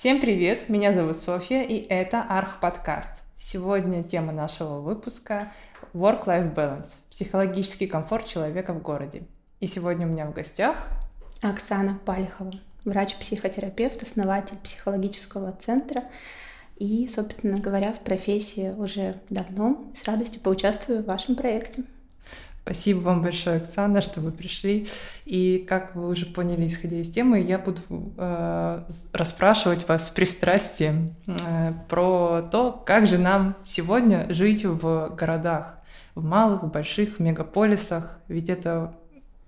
Всем привет, меня зовут Софья, и это Арх Подкаст. Сегодня тема нашего выпуска Work-Life Balance – психологический комфорт человека в городе. И сегодня у меня в гостях Оксана Палихова, врач-психотерапевт, основатель психологического центра и, собственно говоря, в профессии уже давно. С радостью поучаствую в вашем проекте. Спасибо вам большое, Оксана, что вы пришли. И как вы уже поняли, исходя из темы, я буду э, расспрашивать вас с пристрастием э, про то, как же нам сегодня жить в городах, в малых, больших мегаполисах. Ведь это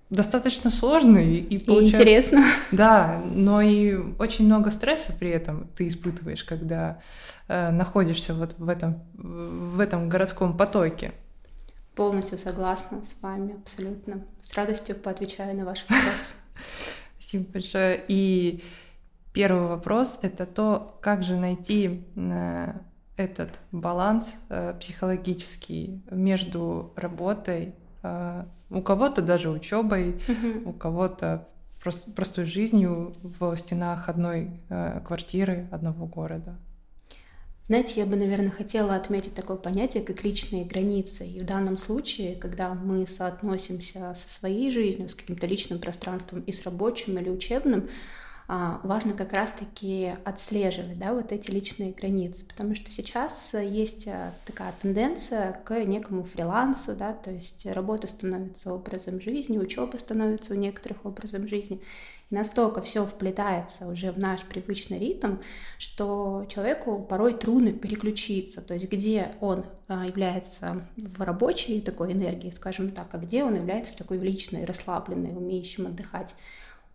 достаточно сложно и, и, и интересно. Да, но и очень много стресса при этом ты испытываешь, когда э, находишься вот в этом в этом городском потоке. Полностью согласна с вами, абсолютно. С радостью поотвечаю на ваш вопрос. Спасибо большое. И первый вопрос — это то, как же найти э, этот баланс э, психологический между работой, э, у кого-то даже учебой, у кого-то простой жизнью в стенах одной квартиры, одного города. Знаете, я бы, наверное, хотела отметить такое понятие, как личные границы. И в данном случае, когда мы соотносимся со своей жизнью, с каким-то личным пространством и с рабочим или учебным, важно как раз-таки отслеживать да, вот эти личные границы, потому что сейчас есть а, такая тенденция к некому фрилансу, да, то есть работа становится образом жизни, учеба становится у некоторых образом жизни, настолько все вплетается уже в наш привычный ритм, что человеку порой трудно переключиться, то есть где он а, является в рабочей такой энергии, скажем так, а где он является в такой личной, расслабленной, умеющим отдыхать.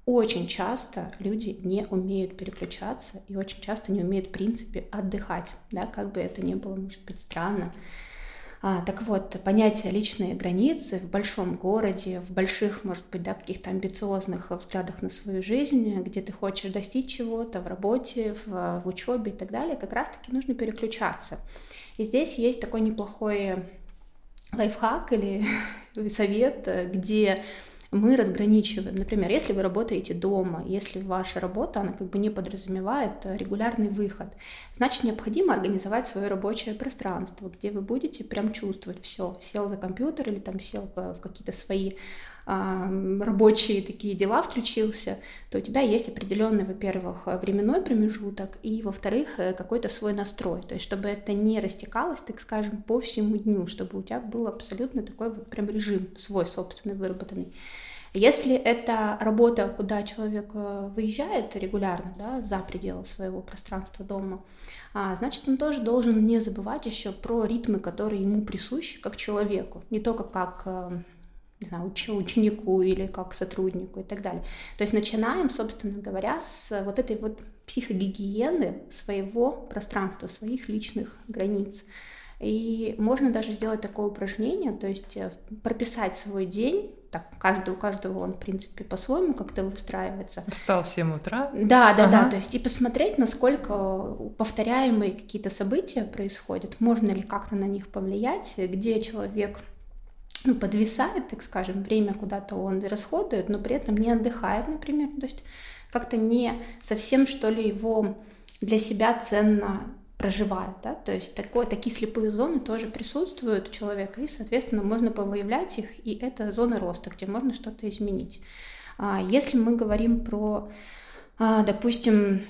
Очень часто люди не умеют переключаться и очень часто не умеют, в принципе, отдыхать, да, как бы это ни было, может быть, странно. А, так вот, понятие личные границы в большом городе, в больших, может быть, да, каких-то амбициозных взглядах на свою жизнь, где ты хочешь достичь чего-то в работе, в, в учебе и так далее, как раз-таки нужно переключаться. И здесь есть такой неплохой лайфхак или совет, где мы разграничиваем. Например, если вы работаете дома, если ваша работа, она как бы не подразумевает э, регулярный выход, значит, необходимо организовать свое рабочее пространство, где вы будете прям чувствовать все. Сел за компьютер или там сел в какие-то свои рабочие такие дела включился, то у тебя есть определенный, во-первых, временной промежуток, и, во-вторых, э, какой-то свой настрой. То есть, чтобы это не растекалось, так скажем, по всему дню, чтобы у тебя был абсолютно такой вот прям режим свой собственный, выработанный. Если это работа, куда человек э, выезжает регулярно, да, за пределы своего пространства дома, а, значит, он тоже должен не забывать еще про ритмы, которые ему присущи как человеку, не только как э, не знаю, уч- ученику или как сотруднику и так далее. То есть начинаем, собственно говоря, с вот этой вот психогигиены своего пространства, своих личных границ. И можно даже сделать такое упражнение, то есть э, прописать свой день, так, каждый, у каждого он, в принципе, по-своему как-то выстраивается. Встал в 7 утра? Да, да, ага. да, то есть и посмотреть, насколько повторяемые какие-то события происходят, можно ли как-то на них повлиять, где человек ну, подвисает, так скажем, время куда-то он расходует, но при этом не отдыхает, например, то есть как-то не совсем, что ли, его для себя ценно проживает, да, то есть такое, такие слепые зоны тоже присутствуют у человека, и, соответственно, можно повыявлять их, и это зоны роста, где можно что-то изменить. А если мы говорим про, а, допустим,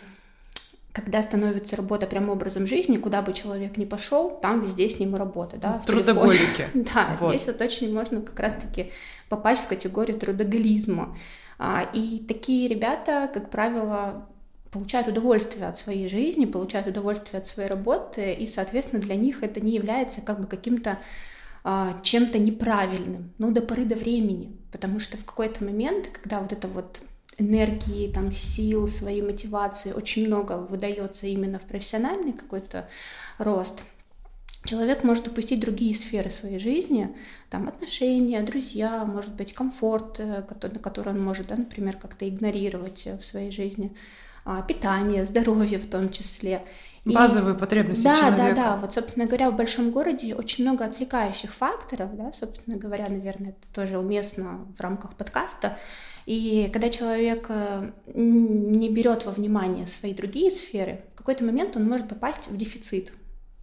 когда становится работа прям образом жизни, куда бы человек ни пошел, там везде с ним работа, да, Трудоголики. Да, вот. здесь вот очень можно как раз-таки попасть в категорию трудоголизма. А, и такие ребята, как правило, получают удовольствие от своей жизни, получают удовольствие от своей работы, и, соответственно, для них это не является как бы каким-то а, чем-то неправильным, ну, до поры до времени, потому что в какой-то момент, когда вот это вот энергии, там, сил, своей мотивации очень много выдается именно в профессиональный какой-то рост, человек может упустить другие сферы своей жизни, там отношения, друзья, может быть, комфорт, э, который, который он может, да, например, как-то игнорировать в своей жизни, а, питание, здоровье в том числе. Базовые потребности да, человека. Да, да, да. Вот, собственно говоря, в большом городе очень много отвлекающих факторов, да, собственно говоря, наверное, это тоже уместно в рамках подкаста. И когда человек э, не берет во внимание свои другие сферы, в какой-то момент он может попасть в дефицит.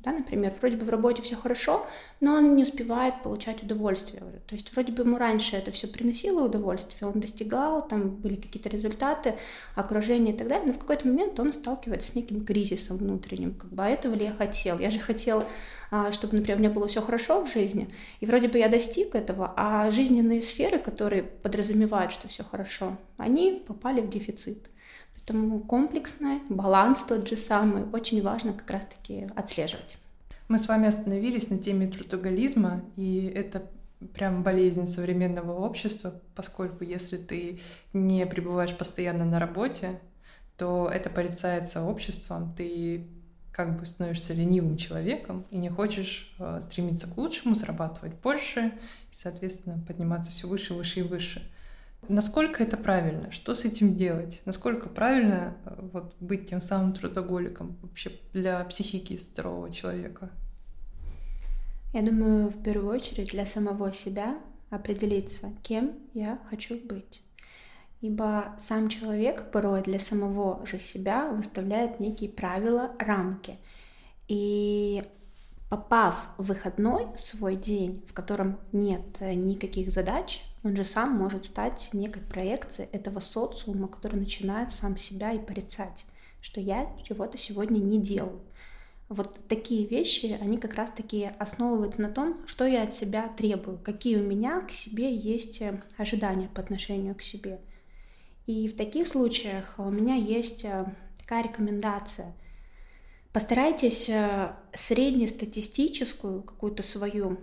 Да, например, вроде бы в работе все хорошо, но он не успевает получать удовольствие. То есть вроде бы ему раньше это все приносило удовольствие, он достигал, там были какие-то результаты, окружение и так далее, но в какой-то момент он сталкивается с неким кризисом внутренним. Как бы, а этого ли я хотел? Я же хотел, а, чтобы, например, у меня было все хорошо в жизни, и вроде бы я достиг этого, а жизненные сферы, которые подразумевают, что все хорошо, они попали в дефицит. Поэтому комплексное, баланс тот же самый, очень важно как раз-таки отслеживать. Мы с вами остановились на теме трудоголизма, и это прям болезнь современного общества, поскольку если ты не пребываешь постоянно на работе, то это порицается обществом, ты как бы становишься ленивым человеком и не хочешь э, стремиться к лучшему, зарабатывать больше и, соответственно, подниматься все выше, выше и выше. Насколько это правильно? Что с этим делать? Насколько правильно э, вот, быть тем самым трудоголиком вообще для психики здорового человека? Я думаю, в первую очередь для самого себя определиться, кем я хочу быть. Ибо сам человек порой для самого же себя выставляет некие правила, рамки. И попав в выходной свой день, в котором нет э, никаких задач, он же сам может стать некой проекцией этого социума, который начинает сам себя и порицать, что я чего-то сегодня не делаю. Вот такие вещи, они как раз-таки основываются на том, что я от себя требую, какие у меня к себе есть э, ожидания по отношению к себе. И в таких случаях у меня есть э, такая рекомендация. Постарайтесь э, среднестатистическую какую-то свою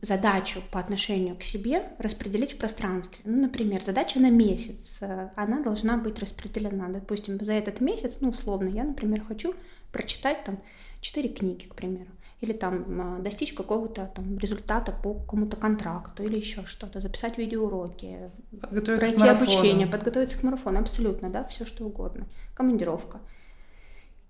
задачу по отношению к себе распределить в пространстве. Ну, например, задача на месяц, э, она должна быть распределена. Допустим, за этот месяц, ну, условно, я, например, хочу прочитать там 4 книги, к примеру, или там достичь какого-то там результата по какому-то контракту, или еще что-то, записать видеоуроки, пройти обучение, подготовиться к марафону, абсолютно, да, все что угодно, командировка –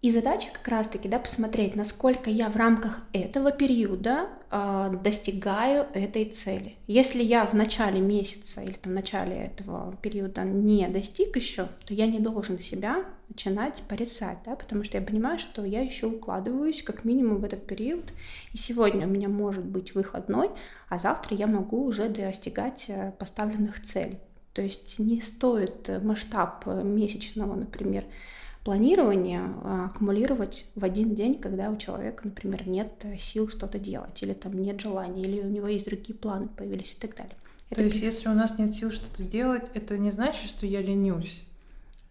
и задача как раз-таки да, посмотреть, насколько я в рамках этого периода э, достигаю этой цели. Если я в начале месяца или там, в начале этого периода не достиг еще, то я не должен себя начинать порицать, да, потому что я понимаю, что я еще укладываюсь как минимум в этот период. И сегодня у меня может быть выходной, а завтра я могу уже достигать э, поставленных целей. То есть не стоит масштаб э, месячного, например, планирование а, аккумулировать в один день, когда у человека, например, нет сил что-то делать, или там нет желания, или у него есть другие планы появились и так далее. Это То есть, если у нас нет сил что-то делать, это не значит, что я ленюсь?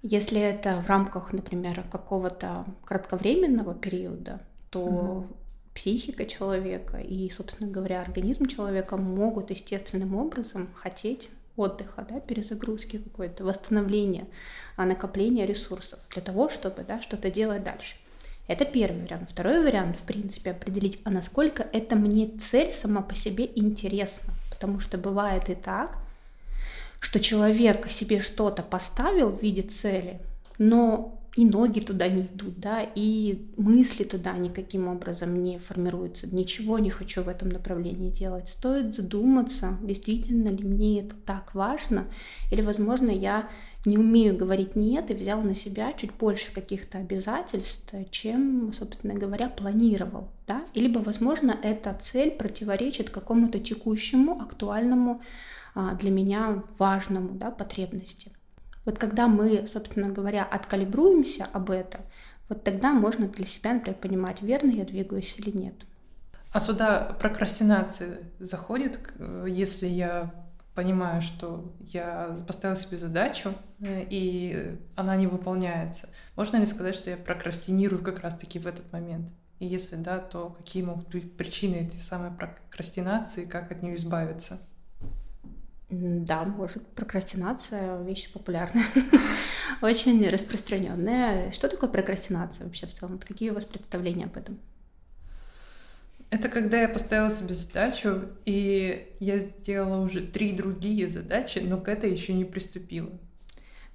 Если это в рамках, например, какого-то кратковременного периода, то угу. психика человека и, собственно говоря, организм человека могут естественным образом хотеть отдыха, да, перезагрузки какой-то, восстановления, а накопления ресурсов для того, чтобы да, что-то делать дальше. Это первый вариант. Второй вариант, в принципе, определить, а насколько это мне цель сама по себе интересна. Потому что бывает и так, что человек себе что-то поставил в виде цели, но и ноги туда не идут, да, и мысли туда никаким образом не формируются. Ничего не хочу в этом направлении делать. Стоит задуматься, действительно ли мне это так важно, или, возможно, я не умею говорить «нет» и взял на себя чуть больше каких-то обязательств, чем, собственно говоря, планировал. Да? И либо, возможно, эта цель противоречит какому-то текущему, актуальному а, для меня важному да, потребности. Вот когда мы, собственно говоря, откалибруемся об этом, вот тогда можно для себя, например, понимать, верно я двигаюсь или нет. А сюда прокрастинация заходит, если я понимаю, что я поставила себе задачу, э, и она не выполняется. Можно ли сказать, что я прокрастинирую как раз-таки в этот момент? И если да, то какие могут быть причины этой самой прокрастинации, как от нее избавиться? Да, может, прокрастинация вещь популярная, очень распространенная. Что такое прокрастинация вообще в целом? Какие у вас представления об этом? Это когда я поставила себе задачу, и я сделала уже три другие задачи, но к этой еще не приступила.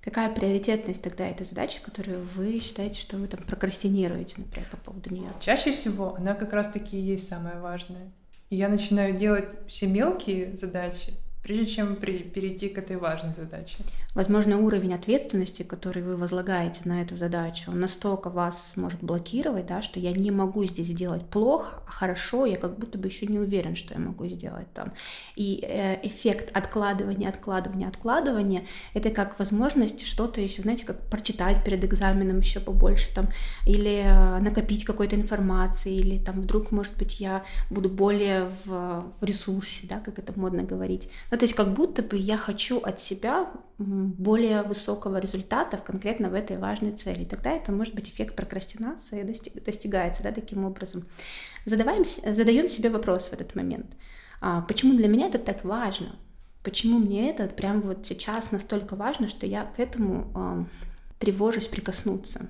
Какая приоритетность тогда этой задачи, которую вы считаете, что вы там прокрастинируете, например, по поводу нее? Чаще всего она как раз-таки и есть самое важное. И я начинаю делать все мелкие задачи, прежде чем при, перейти к этой важной задаче. Возможно, уровень ответственности, который вы возлагаете на эту задачу, он настолько вас может блокировать, да, что я не могу здесь сделать плохо, а хорошо, я как будто бы еще не уверен, что я могу сделать там. И э, эффект откладывания, откладывания, откладывания — это как возможность что-то еще, знаете, как прочитать перед экзаменом еще побольше там, или э, накопить какой-то информации, или там вдруг, может быть, я буду более в, в ресурсе, да, как это модно говорить. Ну, то есть как будто бы я хочу от себя более высокого результата в конкретно в этой важной цели. Тогда это может быть эффект прокрастинации достигается да, таким образом. Задаваем, задаем себе вопрос в этот момент. А, почему для меня это так важно? Почему мне это прям вот сейчас настолько важно, что я к этому э, тревожусь прикоснуться?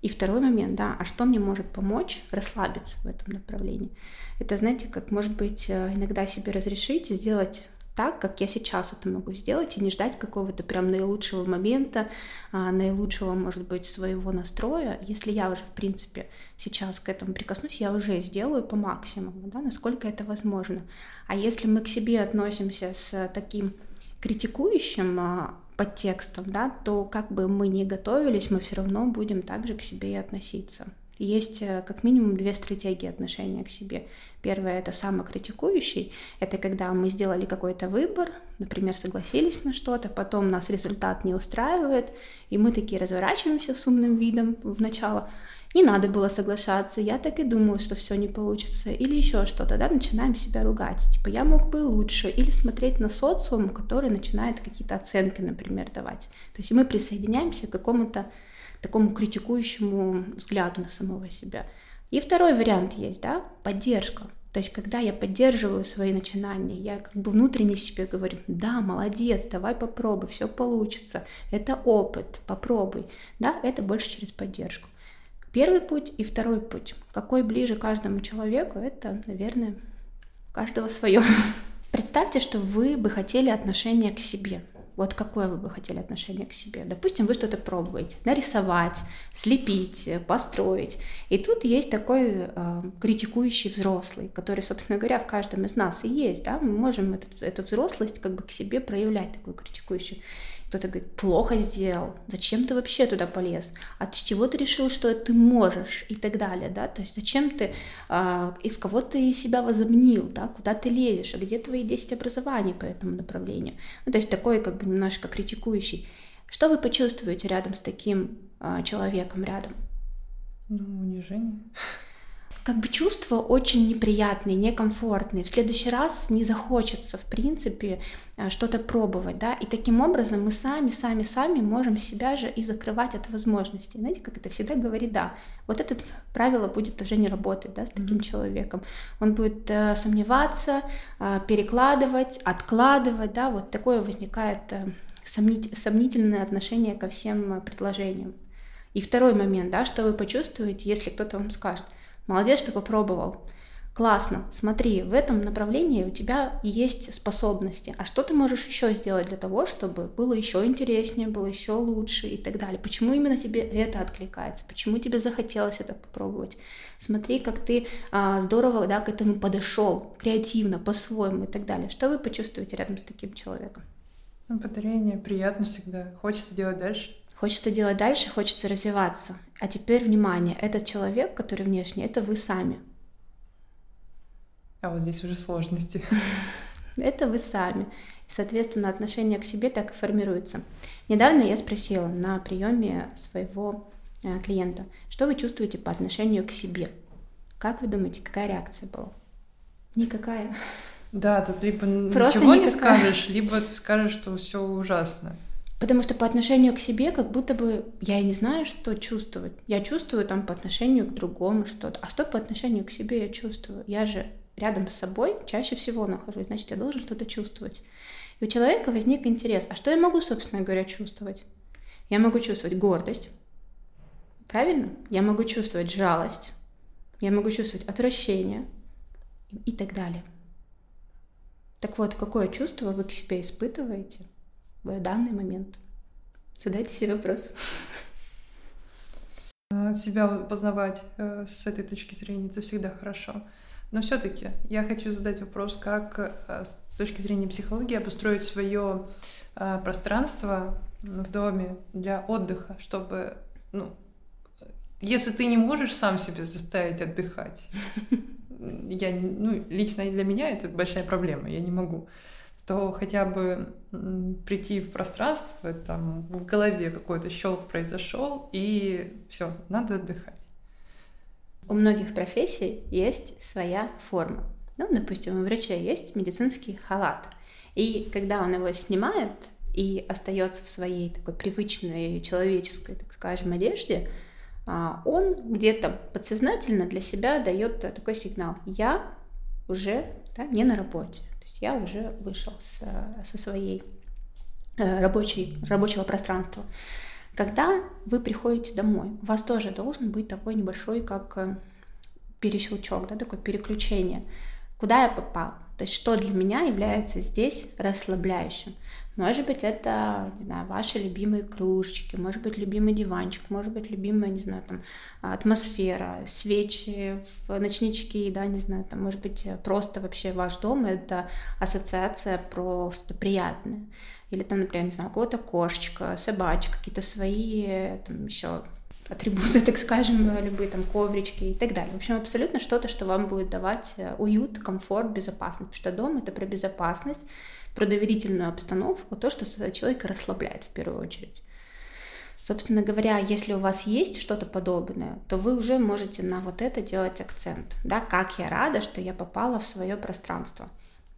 И второй момент, да, а что мне может помочь расслабиться в этом направлении? Это, знаете, как, может быть, э, иногда себе разрешить сделать так, как я сейчас это могу сделать, и не ждать какого-то прям наилучшего момента, а, наилучшего, может быть, своего настроя. Если я уже, в принципе, сейчас к этому прикоснусь, я уже сделаю по максимуму, да, насколько это возможно. А если мы к себе относимся с таким критикующим а, подтекстом, да, то как бы мы ни готовились, мы все равно будем также к себе и относиться. Есть э, как минимум две стратегии отношения к себе. Первое — это самокритикующий. Это когда мы сделали какой-то выбор, например, согласились на что-то, потом нас результат не устраивает, и мы такие разворачиваемся с умным видом в начало. Не надо было соглашаться, я так и думала, что все не получится, или еще что-то, да, начинаем себя ругать, типа я мог бы лучше, или смотреть на социум, который начинает какие-то оценки, например, давать. То есть мы присоединяемся к какому-то такому критикующему взгляду на самого себя. И второй вариант есть, да, поддержка. То есть, когда я поддерживаю свои начинания, я как бы внутренне себе говорю, да, молодец, давай попробуй, все получится, это опыт, попробуй, да, это больше через поддержку. Первый путь и второй путь. Какой ближе каждому человеку, это, наверное, каждого свое. Представьте, что вы бы хотели отношения к себе. Вот какое вы бы хотели отношение к себе? Допустим, вы что-то пробуете, нарисовать, слепить, построить. И тут есть такой э, критикующий взрослый, который, собственно говоря, в каждом из нас и есть. Да? Мы можем этот, эту взрослость как бы к себе проявлять, такую критикующую кто-то говорит, плохо сделал, зачем ты вообще туда полез, от чего ты решил, что ты можешь? и так далее, да, то есть зачем ты, э, из кого ты себя возомнил, да, куда ты лезешь, а где твои 10 образований по этому направлению, ну, то есть такой как бы немножко критикующий. Что вы почувствуете рядом с таким э, человеком рядом? Ну, унижение как бы чувство очень неприятное, некомфортное. В следующий раз не захочется, в принципе, э, что-то пробовать, да, и таким образом мы сами, сами, сами можем себя же и закрывать от возможностей. Знаете, как это всегда говорит, да, вот это правило будет уже не работать, да, с таким mm-hmm. человеком. Он будет э, сомневаться, э, перекладывать, откладывать, да, вот такое возникает э, сомнить, сомнительное отношение ко всем предложениям. И второй момент, да, что вы почувствуете, если кто-то вам скажет – Молодец, что попробовал. Классно, смотри, в этом направлении у тебя есть способности. А что ты можешь еще сделать для того, чтобы было еще интереснее, было еще лучше и так далее? Почему именно тебе это откликается? Почему тебе захотелось это попробовать? Смотри, как ты а, здорово да, к этому подошел, креативно, по-своему и так далее. Что вы почувствуете рядом с таким человеком? Ободрение, приятно всегда. Хочется делать дальше. Хочется делать дальше, хочется развиваться. А теперь внимание, этот человек, который внешне, это вы сами. А вот здесь уже сложности. Это вы сами. И, соответственно, отношение к себе так и формируется. Недавно я спросила на приеме своего э, клиента, что вы чувствуете по отношению к себе? Как вы думаете, какая реакция была? Никакая. Да, тут либо Просто ничего никакая. не скажешь, либо ты скажешь, что все ужасно. Потому что по отношению к себе как будто бы я и не знаю, что чувствовать. Я чувствую там по отношению к другому что-то. А что по отношению к себе я чувствую? Я же рядом с собой чаще всего нахожусь, значит, я должен что-то чувствовать. И у человека возник интерес. А что я могу, собственно говоря, чувствовать? Я могу чувствовать гордость. Правильно? Я могу чувствовать жалость. Я могу чувствовать отвращение и так далее. Так вот, какое чувство вы к себе испытываете – в данный момент? Задайте себе вопрос. Себя познавать э, с этой точки зрения это всегда хорошо. Но все-таки я хочу задать вопрос, как э, с точки зрения психологии обустроить свое э, пространство в доме для отдыха, чтобы, ну, если ты не можешь сам себя заставить отдыхать, я, ну, лично для меня это большая проблема, я не могу, то хотя бы прийти в пространство, там в голове какой-то щелк произошел, и все, надо отдыхать. У многих профессий есть своя форма. Ну, допустим, у врача есть медицинский халат. И когда он его снимает и остается в своей такой привычной человеческой, так скажем, одежде, а, он где-то подсознательно для себя дает такой сигнал. Я уже да, не на работе. То есть я уже вышел с, со своей э, рабочей, рабочего пространства. Когда вы приходите домой, у вас тоже должен быть такой небольшой, как э, перещелчок, да, такое переключение. Куда я попал? То есть что для меня является здесь расслабляющим? Может быть, это, не знаю, ваши любимые кружечки, может быть, любимый диванчик, может быть, любимая, не знаю, там, атмосфера, свечи, ночнички, да, не знаю, там, может быть, просто вообще ваш дом — это ассоциация про что-то приятное. Или там, например, не знаю, кого-то кошечка, собачка, какие-то свои там еще атрибуты, так скажем, любые там коврички и так далее. В общем, абсолютно что-то, что вам будет давать э, уют, комфорт, безопасность. Потому что дом — это про безопасность, про доверительную обстановку, то, что человека расслабляет в первую очередь. Собственно говоря, если у вас есть что-то подобное, то вы уже можете на вот это делать акцент. Да, как я рада, что я попала в свое пространство.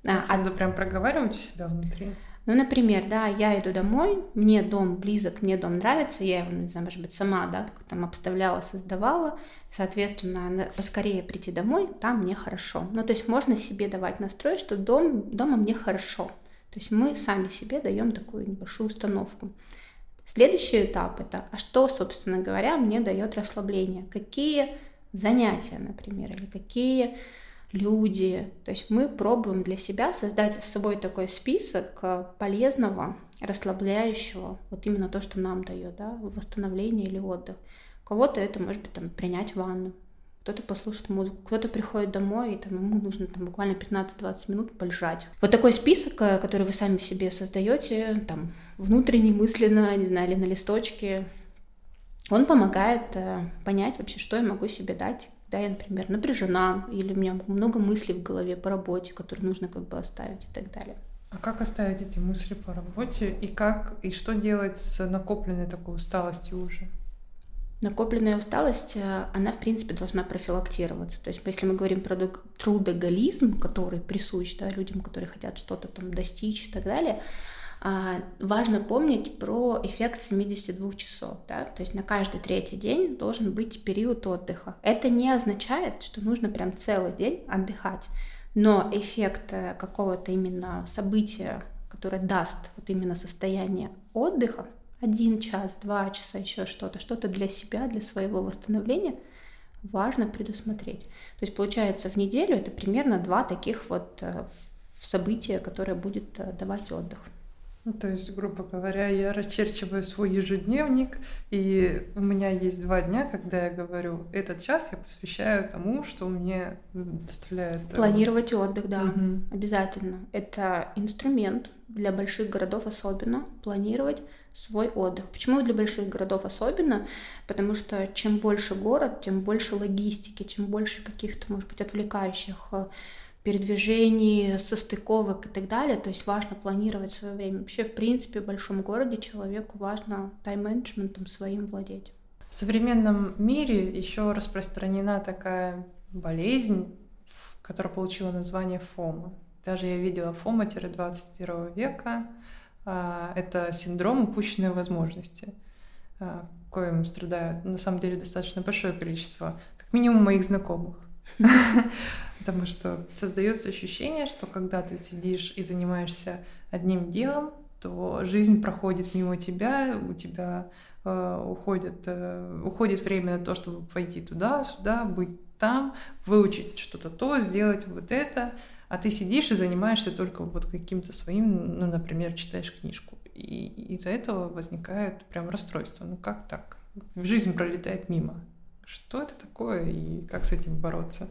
А, надо прям проговаривать у себя внутри. Ну, например, да, я иду домой, мне дом близок, мне дом нравится, я его, не знаю, может быть, сама, да, там обставляла, создавала, соответственно, поскорее прийти домой, там мне хорошо. Ну, то есть можно себе давать настрой, что дом, дома мне хорошо. То есть мы сами себе даем такую небольшую установку. Следующий этап это, а что, собственно говоря, мне дает расслабление? Какие занятия, например, или какие люди. То есть мы пробуем для себя создать с собой такой список э, полезного, расслабляющего, вот именно то, что нам дает, да, восстановление или отдых. Кого-то это может быть там принять ванну, кто-то послушает музыку, кто-то приходит домой, и там ему нужно там буквально 15-20 минут полежать. Вот такой список, э, который вы сами себе создаете, там, внутренне, мысленно, не знаю, или на листочке, он помогает э, понять вообще, что я могу себе дать, да, я, например, напряжена, или у меня много мыслей в голове по работе, которые нужно как бы оставить и так далее. А как оставить эти мысли по работе и как и что делать с накопленной такой усталостью уже? Накопленная усталость, э, она, в принципе, должна профилактироваться. То есть, если мы говорим про трудоголизм, который присущ да, людям, которые хотят что-то там достичь и так далее, важно помнить про эффект 72 часов. Да? То есть на каждый третий день должен быть период отдыха. Это не означает, что нужно прям целый день отдыхать, но эффект э, какого-то именно события, которое даст вот именно состояние отдыха, один час, два часа, еще что-то, что-то для себя, для своего восстановления, важно предусмотреть. То есть получается в неделю это примерно два таких вот э, события, которые будет э, давать отдых. Ну, то есть, грубо говоря, я расчерчиваю свой ежедневник, и у меня есть два дня, когда я говорю, этот час я посвящаю тому, что мне доставляет... Э, Планировать отдых, да, угу. обязательно. Это инструмент для больших городов особенно, планировать свой отдых. Почему для больших городов особенно? Потому что чем больше город, тем больше логистики, чем больше каких-то, может быть, отвлекающих э, передвижений, состыковок и так далее. То есть важно планировать свое время. Вообще, в принципе, в большом городе человеку важно тайм-менеджментом своим владеть. В современном мире еще распространена такая болезнь, которая получила название ФОМа. Даже я видела ФОМа-21 века. А, это синдром упущенной возможности, а, коим страдают на самом деле достаточно большое количество, как минимум моих знакомых. Потому что создается ощущение, что когда ты сидишь и занимаешься одним делом, то жизнь проходит мимо тебя, у тебя э, уходит, э, уходит время на то, чтобы пойти туда, сюда, быть там, выучить что-то то, сделать вот это, а ты сидишь и занимаешься только вот каким-то своим, ну, например, читаешь книжку. И из-за этого возникает прям расстройство. Ну как так? Жизнь пролетает мимо. Что это такое и как с этим бороться?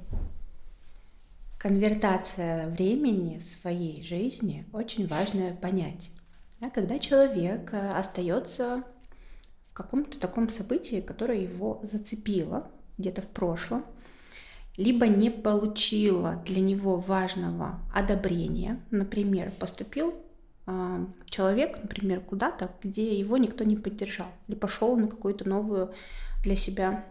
Конвертация времени своей жизни очень важное понятие. Да, когда человек э, остается в каком-то таком событии, которое его зацепило где-то в прошлом, либо не получила для него важного одобрения, например, поступил э, человек, например, куда-то, где его никто не поддержал, или пошел на какую-то новую для себя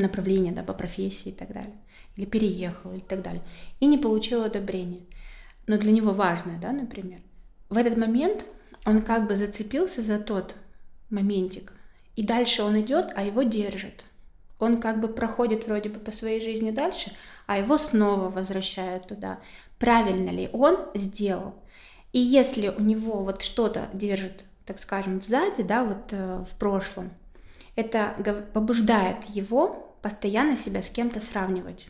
направление да, по профессии и так далее, или переехал и так далее, и не получил одобрения, но для него важное, да, например, в этот момент он как бы зацепился за тот моментик, и дальше он идет, а его держит, он как бы проходит вроде бы по своей жизни дальше, а его снова возвращают туда. Правильно ли он сделал? И если у него вот что-то держит, так скажем, сзади, да, вот э, в прошлом, это побуждает его постоянно себя с кем-то сравнивать.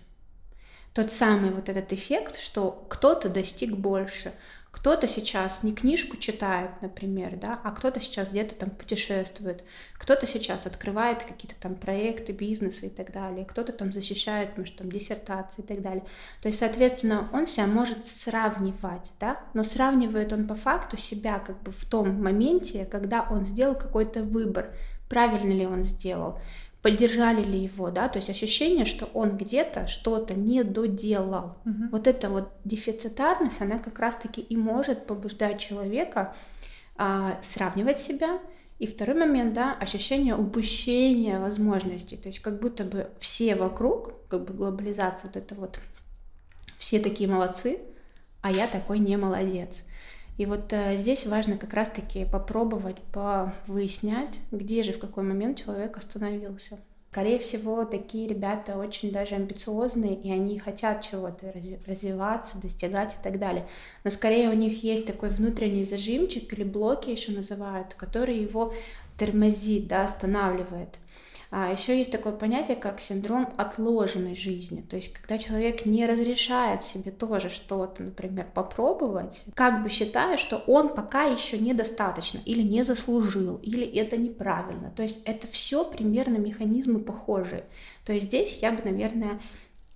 Тот самый вот этот эффект, что кто-то достиг больше, кто-то сейчас не книжку читает, например, да, а кто-то сейчас где-то там путешествует, кто-то сейчас открывает какие-то там проекты, бизнесы и так далее, кто-то там защищает, может, там диссертации и так далее. То есть, соответственно, он себя может сравнивать, да, но сравнивает он по факту себя как бы в том моменте, когда он сделал какой-то выбор, правильно ли он сделал, поддержали ли его, да, то есть ощущение, что он где-то что-то не доделал. Угу. Вот эта вот дефицитарность, она как раз-таки и может побуждать человека а, сравнивать себя. И второй момент, да, ощущение упущения возможностей, то есть как будто бы все вокруг, как бы глобализация вот это вот, все такие молодцы, а я такой не молодец. И вот э, здесь важно как раз-таки попробовать выяснять, где же в какой момент человек остановился. Скорее всего, такие ребята очень даже амбициозные, и они хотят чего-то развиваться, достигать и так далее. Но скорее у них есть такой внутренний зажимчик или блоки еще называют, который его тормозит, да, останавливает. А еще есть такое понятие, как синдром отложенной жизни. То есть, когда человек не разрешает себе тоже что-то, например, попробовать, как бы считая, что он пока еще недостаточно, или не заслужил, или это неправильно. То есть, это все примерно механизмы похожие. То есть, здесь я бы, наверное,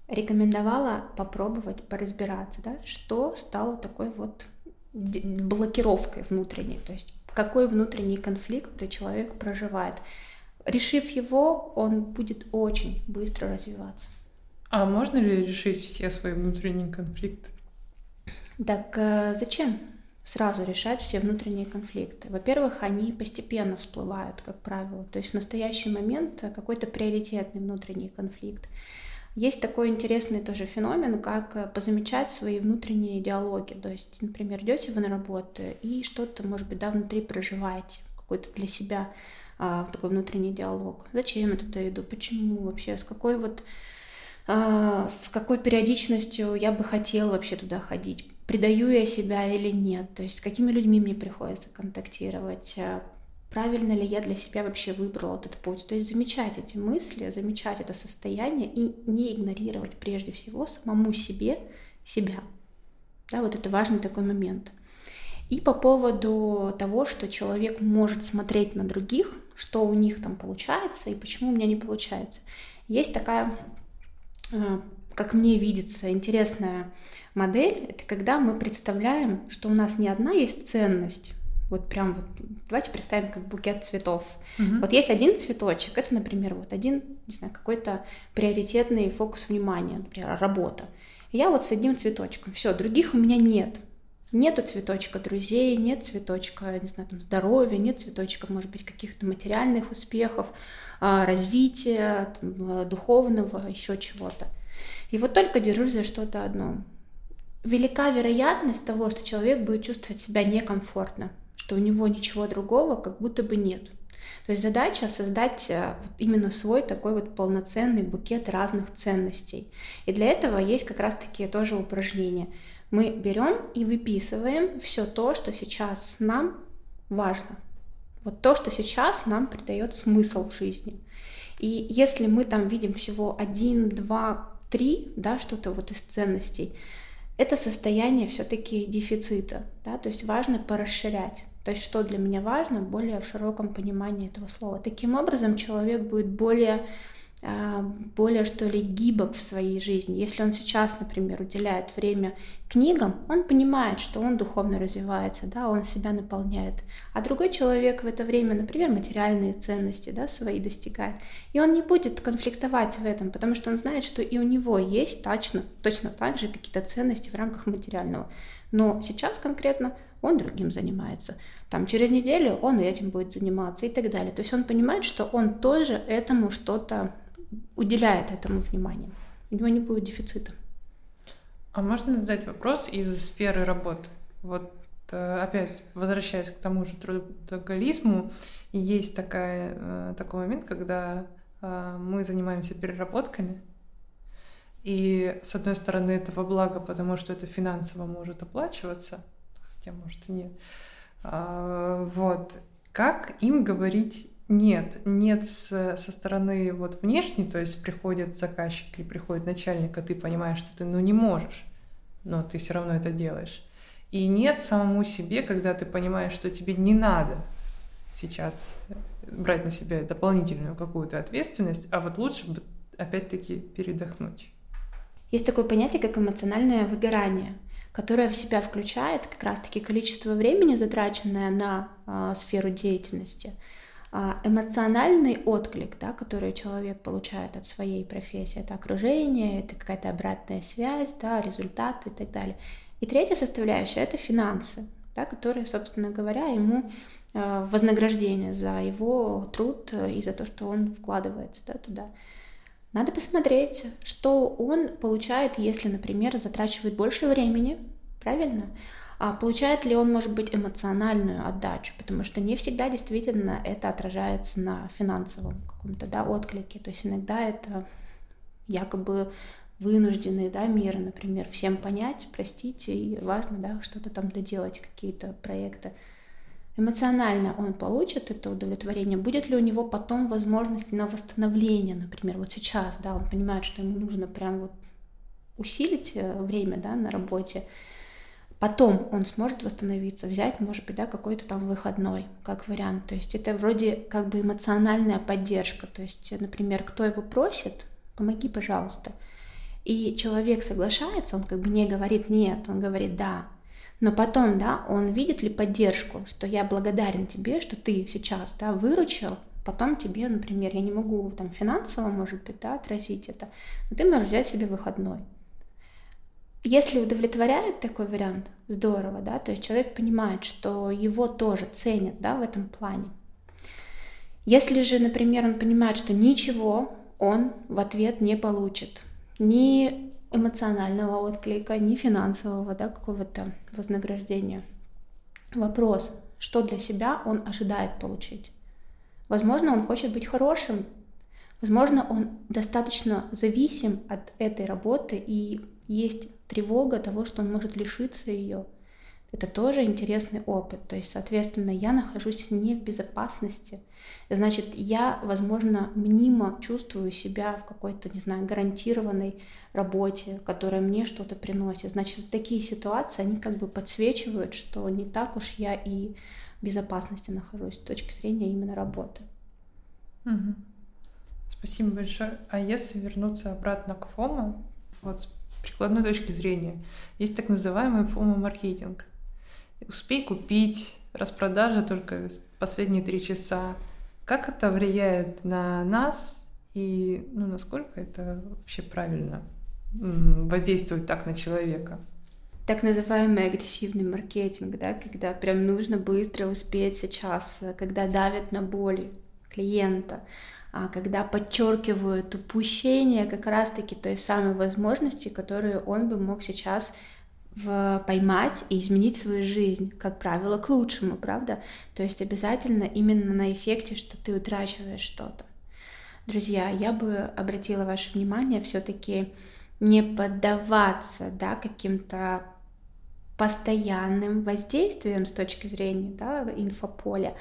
рекомендовала попробовать поразбираться, да, что стало такой вот блокировкой внутренней, то есть какой внутренний конфликт человек проживает. Решив его, он будет очень быстро развиваться. А можно ли решить все свои внутренние конфликты? Так э, зачем сразу решать все внутренние конфликты? Во-первых, они постепенно всплывают, как правило. То есть в настоящий момент какой-то приоритетный внутренний конфликт. Есть такой интересный тоже феномен, как э, позамечать свои внутренние диалоги. То есть, например, идете вы на работу и что-то, может быть, да, внутри проживаете, какой-то для себя а, такой внутренний диалог. Зачем я туда иду? Почему вообще? С какой вот а, с какой периодичностью я бы хотела вообще туда ходить? Предаю я себя или нет? То есть с какими людьми мне приходится контактировать? А, правильно ли я для себя вообще выбрала этот путь? То есть замечать эти мысли, замечать это состояние и не игнорировать прежде всего самому себе себя. Да, вот это важный такой момент. И по поводу того, что человек может смотреть на других, что у них там получается и почему у меня не получается. Есть такая, э, как мне видится, интересная модель. Это когда мы представляем, что у нас не одна есть ценность, вот прям вот, давайте представим как букет цветов. Угу. Вот есть один цветочек, это, например, вот один, не знаю, какой-то приоритетный фокус внимания, например, работа. И я вот с одним цветочком, все, других у меня нет. Нету цветочка друзей, нет цветочка, не знаю, там, здоровья, нет цветочка, может быть, каких-то материальных успехов, а, развития, там, духовного, еще чего-то. И вот только держусь за что-то одно. Велика вероятность того, что человек будет чувствовать себя некомфортно, что у него ничего другого как будто бы нет. То есть задача создать э, именно свой такой вот полноценный букет разных ценностей. И для этого есть как раз-таки тоже упражнения – мы берем и выписываем все то, что сейчас нам важно. Вот то, что сейчас нам придает смысл в жизни. И если мы там видим всего один, два, три, да, что-то вот из ценностей, это состояние все-таки дефицита, да, то есть важно порасширять. То есть что для меня важно, более в широком понимании этого слова. Таким образом человек будет более а, более, что ли, гибок в своей жизни. Если он сейчас, например, уделяет время книгам, он понимает, что он духовно развивается, да, он себя наполняет. А другой человек в это время, например, материальные ценности да, свои достигает. И он не будет конфликтовать в этом, потому что он знает, что и у него есть точно, точно так же какие-то ценности в рамках материального. Но сейчас конкретно он другим занимается. Там через неделю он этим будет заниматься и так далее. То есть он понимает, что он тоже этому что-то уделяет этому внимание. У него не будет дефицита. А можно задать вопрос из сферы работы? Вот э, опять возвращаясь к тому же трудоголизму, есть такая, э, такой момент, когда э, мы занимаемся переработками, и с одной стороны это во благо, потому что это финансово может оплачиваться, хотя может и нет. А, вот. Как им говорить нет, нет с, со стороны вот внешней, то есть приходит заказчик или приходит начальник, а ты понимаешь, что ты ну не можешь, но ты все равно это делаешь. И нет самому себе, когда ты понимаешь, что тебе не надо сейчас брать на себя дополнительную какую-то ответственность, а вот лучше бы опять-таки передохнуть. Есть такое понятие, как эмоциональное выгорание, которое в себя включает как раз-таки количество времени, затраченное на э, сферу деятельности – эмоциональный отклик, да, который человек получает от своей профессии, это окружение, это какая-то обратная связь, да, результаты и так далее. И третья составляющая — это финансы, да, которые, собственно говоря, ему а, вознаграждение за его труд и за то, что он вкладывается да, туда. Надо посмотреть, что он получает, если, например, затрачивает больше времени, правильно? А получает ли он, может быть, эмоциональную отдачу, потому что не всегда действительно это отражается на финансовом каком-то да, отклике, то есть иногда это якобы вынужденные да, меры, например, всем понять, простите, и важно да, что-то там доделать, какие-то проекты. Эмоционально он получит это удовлетворение, будет ли у него потом возможность на восстановление, например, вот сейчас, да, он понимает, что ему нужно прям вот усилить э, время, да, на работе, Потом он сможет восстановиться, взять, может быть, да, какой-то там выходной, как вариант. То есть это вроде как бы эмоциональная поддержка. То есть, например, кто его просит, помоги, пожалуйста. И человек соглашается, он как бы не говорит нет, он говорит да. Но потом, да, он видит ли поддержку, что я благодарен тебе, что ты сейчас, да, выручил, потом тебе, например, я не могу там финансово, может быть, да, отразить это, но ты можешь взять себе выходной. Если удовлетворяет такой вариант, здорово, да, то есть человек понимает, что его тоже ценят, да, в этом плане. Если же, например, он понимает, что ничего он в ответ не получит, ни эмоционального отклика, ни финансового, да, какого-то вознаграждения. Вопрос, что для себя он ожидает получить. Возможно, он хочет быть хорошим, возможно, он достаточно зависим от этой работы и есть тревога того, что он может лишиться ее. Это тоже интересный опыт. То есть, соответственно, я нахожусь не в безопасности. Значит, я, возможно, мнимо чувствую себя в какой-то, не знаю, гарантированной работе, которая мне что-то приносит. Значит, такие ситуации, они как бы подсвечивают, что не так уж я и в безопасности нахожусь с точки зрения именно работы. Угу. Спасибо большое. А если вернуться обратно к ФОМа, вот прикладной точки зрения. Есть так называемый фомо-маркетинг. Успей купить, распродажа только последние три часа. Как это влияет на нас и ну, насколько это вообще правильно воздействует так на человека? так называемый агрессивный маркетинг, да, когда прям нужно быстро успеть сейчас, когда давят на боли клиента, когда подчеркивают упущение как раз-таки той самой возможности, которую он бы мог сейчас в, поймать и изменить свою жизнь, как правило, к лучшему, правда? То есть обязательно именно на эффекте, что ты утрачиваешь что-то. Друзья, я бы обратила ваше внимание все-таки не поддаваться да, каким-то постоянным воздействием с точки зрения да, инфополя,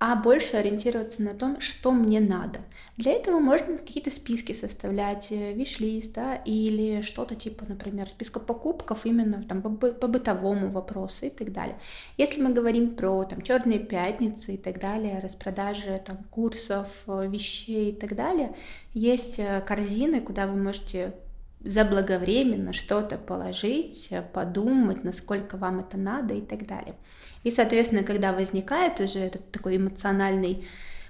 а больше ориентироваться на том, что мне надо. Для этого можно какие-то списки составлять, э, виш-лист, да, или что-то типа, например, списка покупков именно там, по, по бытовому вопросу и так далее. Если мы говорим про там, черные пятницы и так далее, распродажи там, курсов, э, вещей и так далее, есть э, корзины, куда вы можете заблаговременно что-то положить, подумать, насколько вам это надо и так далее. И, соответственно, когда возникает уже этот такой эмоциональный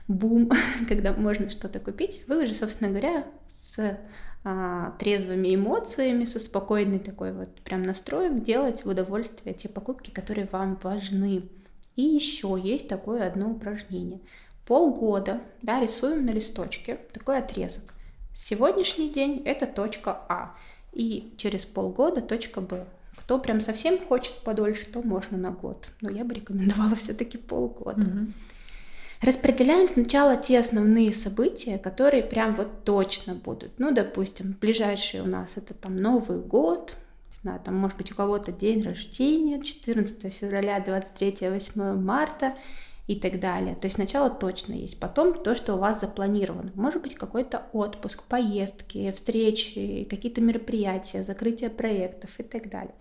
бум, когда можно что-то купить, вы уже, собственно говоря, с а, трезвыми эмоциями, со спокойной такой вот прям настроем делать в удовольствие те покупки, которые вам важны. И еще есть такое одно упражнение. Полгода, да, рисуем на листочке такой отрезок. Сегодняшний день это точка А, и через полгода точка Б. Кто прям совсем хочет подольше, то можно на год. Но я бы рекомендовала все-таки полгода. Mm-hmm. Распределяем сначала те основные события, которые прям вот точно будут. Ну, допустим, ближайшие у нас это там Новый год, не знаю, там может быть у кого-то день рождения, 14 февраля, 23, 8 марта и так далее. То есть сначала точно есть, потом то, что у вас запланировано. Может быть какой-то отпуск, поездки, встречи, какие-то мероприятия, закрытие проектов и так далее.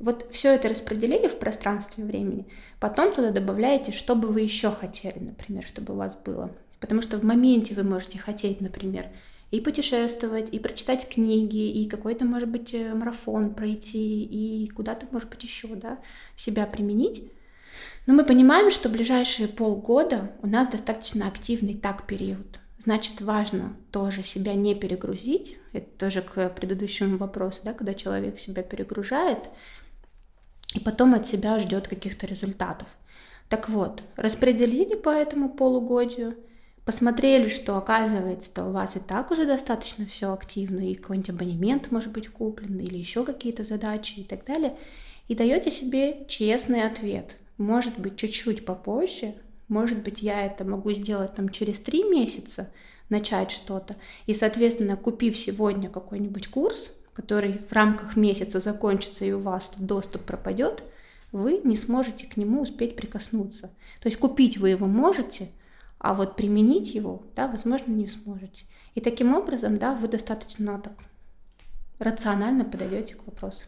Вот все это распределили в пространстве времени, потом туда добавляете, что бы вы еще хотели, например, чтобы у вас было. Потому что в моменте вы можете хотеть, например, и путешествовать, и прочитать книги, и какой-то, может быть, э, марафон пройти, и куда-то, может быть, еще, да, себя применить. Но мы понимаем, что ближайшие полгода у нас достаточно активный так период. Значит, важно тоже себя не перегрузить. Это тоже к предыдущему вопросу, да, когда человек себя перегружает, и потом от себя ждет каких-то результатов. Так вот, распределили по этому полугодию, посмотрели, что оказывается-то у вас и так уже достаточно все активно, и какой-нибудь абонемент может быть куплен, или еще какие-то задачи и так далее, и даете себе честный ответ. Может быть, чуть-чуть попозже, может быть, я это могу сделать там через три месяца, начать что-то, и, соответственно, купив сегодня какой-нибудь курс, который в рамках месяца закончится и у вас доступ пропадет, вы не сможете к нему успеть прикоснуться. То есть купить вы его можете, а вот применить его, да, возможно, не сможете. И таким образом, да, вы достаточно так рационально подойдете к вопросу.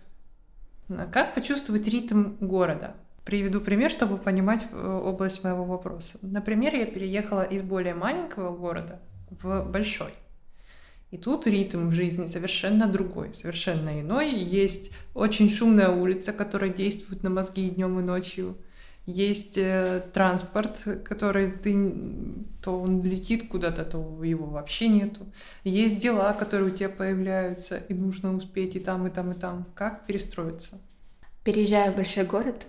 А как почувствовать ритм города? Приведу пример, чтобы понимать э, область моего вопроса. Например, я переехала из более маленького города в большой. И тут ритм в жизни совершенно другой, совершенно иной. Есть очень шумная улица, которая действует на мозги днем и ночью. Есть э, транспорт, который ты то он летит куда-то, то его вообще нету. Есть дела, которые у тебя появляются, и нужно успеть и там, и там, и там. Как перестроиться? Переезжая в большой город,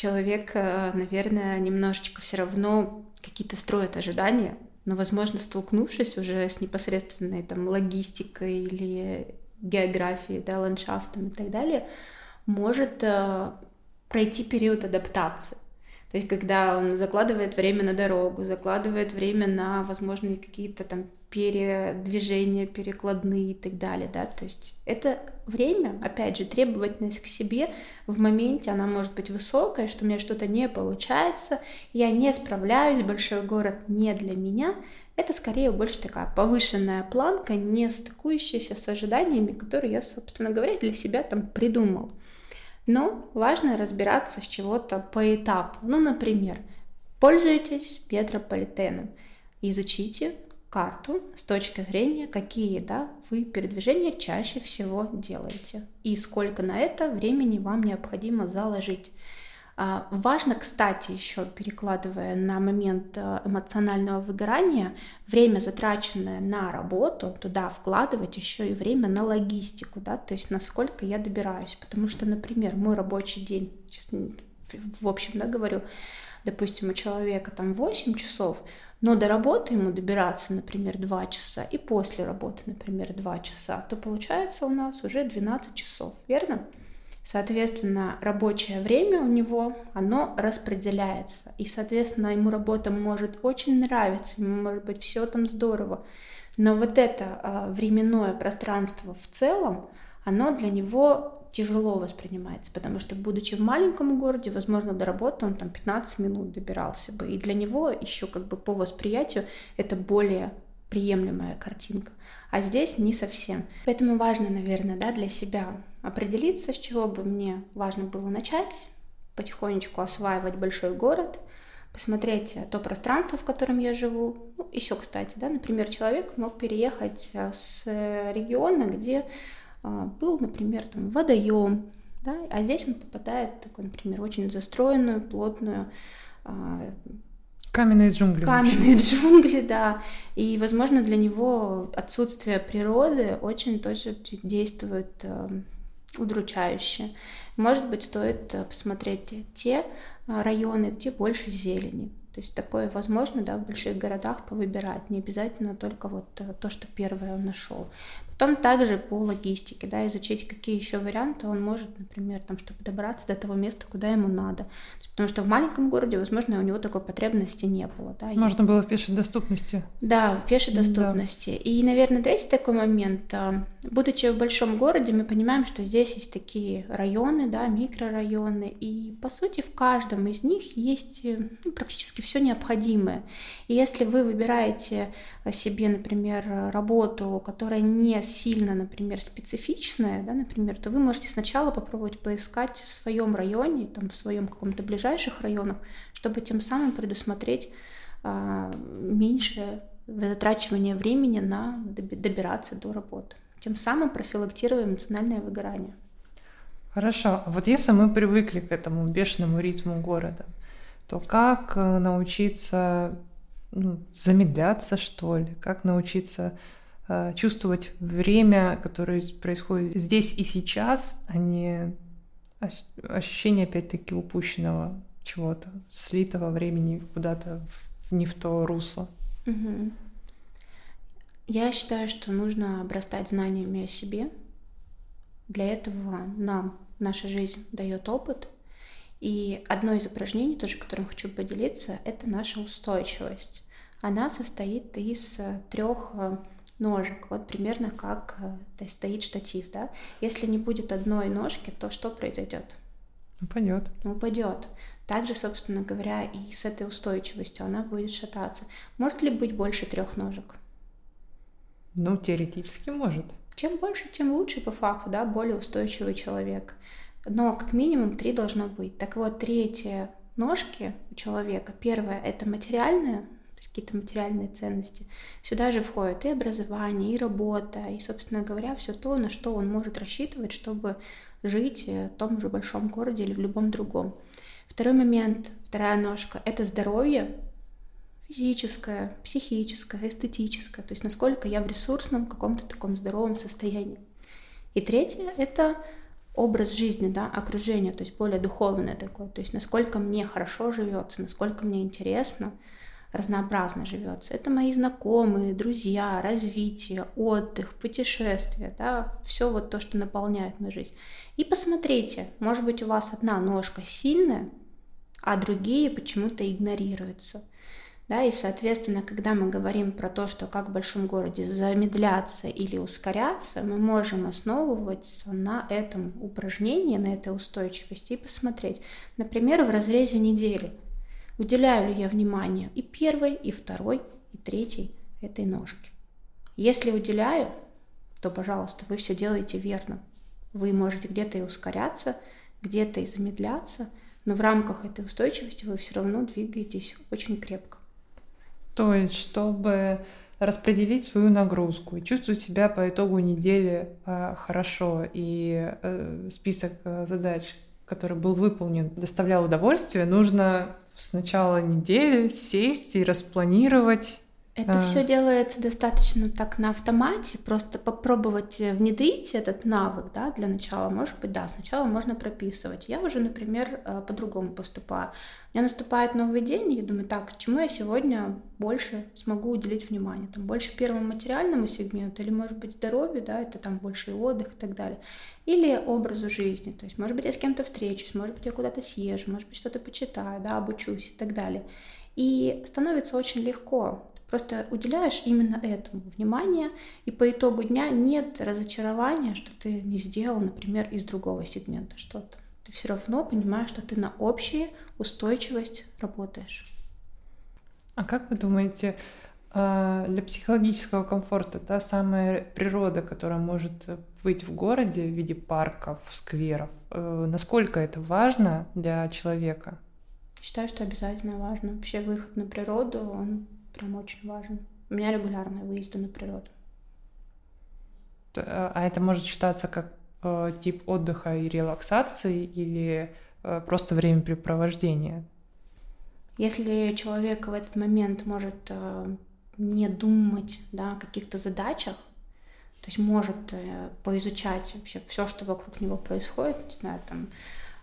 человек, э, наверное, немножечко все равно какие-то строит ожидания, но, возможно, столкнувшись уже с непосредственной там логистикой или географией, да, ландшафтом и так далее, может э, пройти период адаптации. То есть, когда он закладывает время на дорогу, закладывает время на возможные какие-то там передвижения, перекладные и так далее, да, то есть это время, опять же, требовательность к себе в моменте, она может быть высокая, что у меня что-то не получается, я не справляюсь, большой город не для меня, это скорее больше такая повышенная планка, не стыкующаяся с ожиданиями, которые я, собственно говоря, для себя там придумал. Но важно разбираться с чего-то по этапу. Ну, например, пользуетесь метрополитеном, изучите карту с точки зрения, какие да, вы передвижения чаще всего делаете и сколько на это времени вам необходимо заложить. А, важно, кстати, еще перекладывая на момент э, эмоционального выгорания, время, затраченное на работу, туда вкладывать еще и время на логистику, да, то есть насколько я добираюсь. Потому что, например, мой рабочий день, сейчас в общем, да, говорю, допустим, у человека там 8 часов, но до работы ему добираться, например, 2 часа, и после работы, например, 2 часа, то получается у нас уже 12 часов, верно? Соответственно, рабочее время у него, оно распределяется. И, соответственно, ему работа может очень нравиться, ему может быть все там здорово. Но вот это э, временное пространство в целом, оно для него тяжело воспринимается, потому что, будучи в маленьком городе, возможно, до работы он там 15 минут добирался бы, и для него еще как бы по восприятию это более приемлемая картинка. А здесь не совсем. Поэтому важно, наверное, да, для себя определиться, с чего бы мне важно было начать, потихонечку осваивать большой город, посмотреть то пространство, в котором я живу. Ну, еще, кстати, да, например, человек мог переехать а, с региона, где был, например, там водоем, да, а здесь он попадает в такую, например, очень застроенную, плотную а, Каменные джунгли. Каменные джунгли, да. И, возможно, для него отсутствие природы очень тоже действует э, удручающе. Может быть, стоит посмотреть те районы, где больше зелени. То есть такое возможно, да, в больших городах повыбирать. Не обязательно только вот то, что первое он нашел. Потом также по логистике, да, изучить, какие еще варианты он может, например, там, чтобы добраться до того места, куда ему надо. Потому что в маленьком городе, возможно, у него такой потребности не было. Да, Можно и... было в пешей доступности. Да, в пешей доступности. Да. И, наверное, третий такой момент. А, будучи в большом городе, мы понимаем, что здесь есть такие районы, да, микрорайоны, и, по сути, в каждом из них есть э, ну, практически все необходимое. И если вы выбираете себе, например, работу, которая не сильно, например, специфичная, да, например, то вы можете сначала попробовать поискать в своем районе, там, в своем каком-то ближайших районах, чтобы тем самым предусмотреть а, меньше затрачивание времени на добираться до работы. Тем самым профилактируя эмоциональное выгорание. Хорошо. А вот если мы привыкли к этому бешеному ритму города, то как э, научиться ну, замедляться, что ли? Как научиться чувствовать время, которое происходит здесь и сейчас, а не ощущение, опять-таки, упущенного чего-то, слитого времени куда-то не в то русло. Угу. Я считаю, что нужно обрастать знаниями о себе. Для этого нам наша жизнь дает опыт. И одно из упражнений, тоже которым хочу поделиться, это наша устойчивость. Она состоит из трех э, ножек, вот примерно как э, стоит штатив, да. Если не будет одной ножки, то что произойдет? Упадет. Упадет. Также, собственно говоря, и с этой устойчивостью она будет шататься. Может ли быть больше трех ножек? Ну, теоретически может. Чем больше, тем лучше по факту, да, более устойчивый человек. Но как минимум три должно быть. Так вот, третья ножки у человека. Первое – это материальное, какие-то материальные ценности. Сюда же входит и образование, и работа, и, собственно говоря, все то, на что он может рассчитывать, чтобы жить в том же большом городе или в любом другом. Второй момент, вторая ножка — это здоровье, физическое, психическое, эстетическое, то есть насколько я в ресурсном каком-то таком здоровом состоянии. И третье — это образ жизни, да, окружение, то есть более духовное такое, то есть насколько мне хорошо живется, насколько мне интересно, разнообразно живется. Это мои знакомые, друзья, развитие, отдых, путешествия, да, все вот то, что наполняет мою жизнь. И посмотрите, может быть, у вас одна ножка сильная, а другие почему-то игнорируются. Да, и, соответственно, когда мы говорим про то, что как в большом городе замедляться или ускоряться, мы можем основываться на этом упражнении, на этой устойчивости и посмотреть, например, в разрезе недели – Уделяю ли я внимание и первой, и второй, и третьей этой ножке. Если уделяю, то, пожалуйста, вы все делаете верно. Вы можете где-то и ускоряться, где-то и замедляться, но в рамках этой устойчивости вы все равно двигаетесь очень крепко. То есть, чтобы распределить свою нагрузку и чувствовать себя по итогу недели э, хорошо и э, список э, задач, который был выполнен, доставлял удовольствие, нужно с начала недели сесть и распланировать это а... все делается достаточно так на автомате, просто попробовать э, внедрить этот навык, да, для начала, может быть, да, сначала можно прописывать. Я уже, например, э, по-другому поступаю. У меня наступает новый день, и я думаю, так, чему я сегодня больше смогу уделить внимание? Там больше первому материальному сегменту, или, может быть, здоровью, да, это там больше отдых и так далее. Или образу жизни, то есть, может быть, я с кем-то встречусь, может быть, я куда-то съезжу, может быть, что-то почитаю, да, обучусь и так далее. И становится очень легко Просто уделяешь именно этому внимание, и по итогу дня нет разочарования, что ты не сделал, например, из другого сегмента что-то. Ты все равно понимаешь, что ты на общую устойчивость работаешь. А как вы думаете, а, для психологического комфорта та самая природа, которая может быть в городе в виде парков, скверов, э, насколько это важно для человека? Считаю, что обязательно важно. Вообще выход на природу, он прям очень важен. У меня регулярные выезды на природу. А, а это может считаться как э, тип отдыха и релаксации или э, просто времяпрепровождения? Если человек в этот момент может э, не думать да, о каких-то задачах, то есть может э, поизучать вообще все, что вокруг него происходит, не знаю, там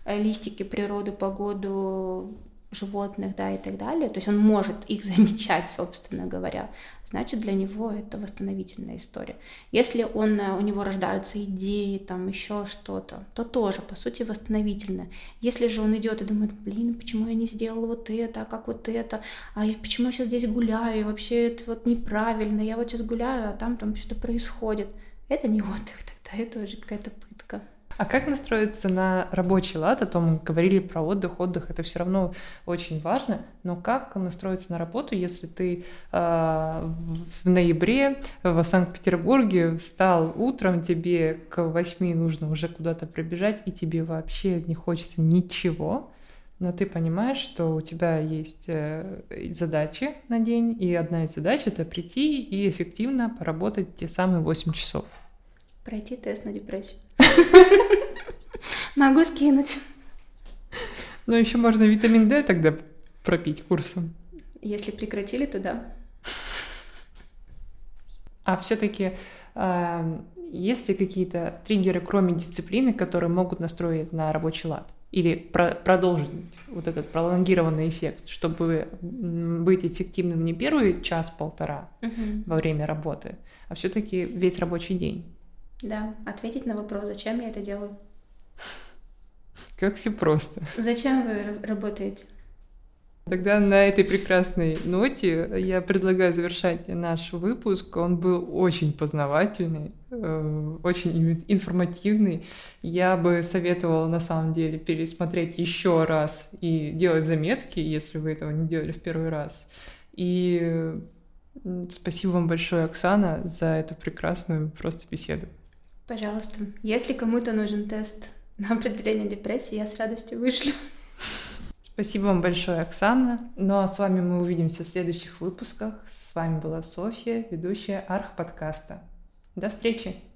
листики, природу, погоду, животных, да, и так далее, то есть он может их замечать, собственно говоря, значит, для него это восстановительная история. Если он, э, у него рождаются идеи, там еще что-то, то тоже, по сути, восстановительное. Если же он идет и думает, блин, почему я не сделала вот это, а как вот это, а я, почему я сейчас здесь гуляю, и вообще это вот неправильно, я вот сейчас гуляю, а там там что-то происходит, это не отдых тогда, это уже какая-то. А как настроиться на рабочий лад? А то мы говорили про отдых, отдых это все равно очень важно. Но как настроиться на работу, если ты э, в ноябре в Санкт-Петербурге встал утром, тебе к восьми нужно уже куда-то прибежать, и тебе вообще не хочется ничего, но ты понимаешь, что у тебя есть э, задачи на день, и одна из задач — это прийти и эффективно поработать те самые 8 часов. Пройти тест на депрессию. Могу скинуть. Ну, еще можно витамин D тогда пропить курсом. Если прекратили, то да. А все-таки э, есть ли какие-то триггеры, кроме дисциплины, которые могут настроить на рабочий лад? Или про продолжить вот этот пролонгированный эффект, чтобы быть эффективным не первый час-полтора угу. во время работы, а все-таки весь рабочий день? Да, ответить на вопрос, зачем я это делаю. Как все просто. Зачем вы работаете? Тогда на этой прекрасной ноте я предлагаю завершать наш выпуск. Он был очень познавательный, э, очень информативный. Я бы советовала на самом деле пересмотреть еще раз и делать заметки, если вы этого не делали в первый раз. И спасибо вам большое, Оксана, за эту прекрасную просто беседу. Пожалуйста. Если кому-то нужен тест на определение депрессии, я с радостью вышлю. Спасибо вам большое, Оксана. Ну а с вами мы увидимся в следующих выпусках. С вами была Софья, ведущая Арх подкаста. До встречи!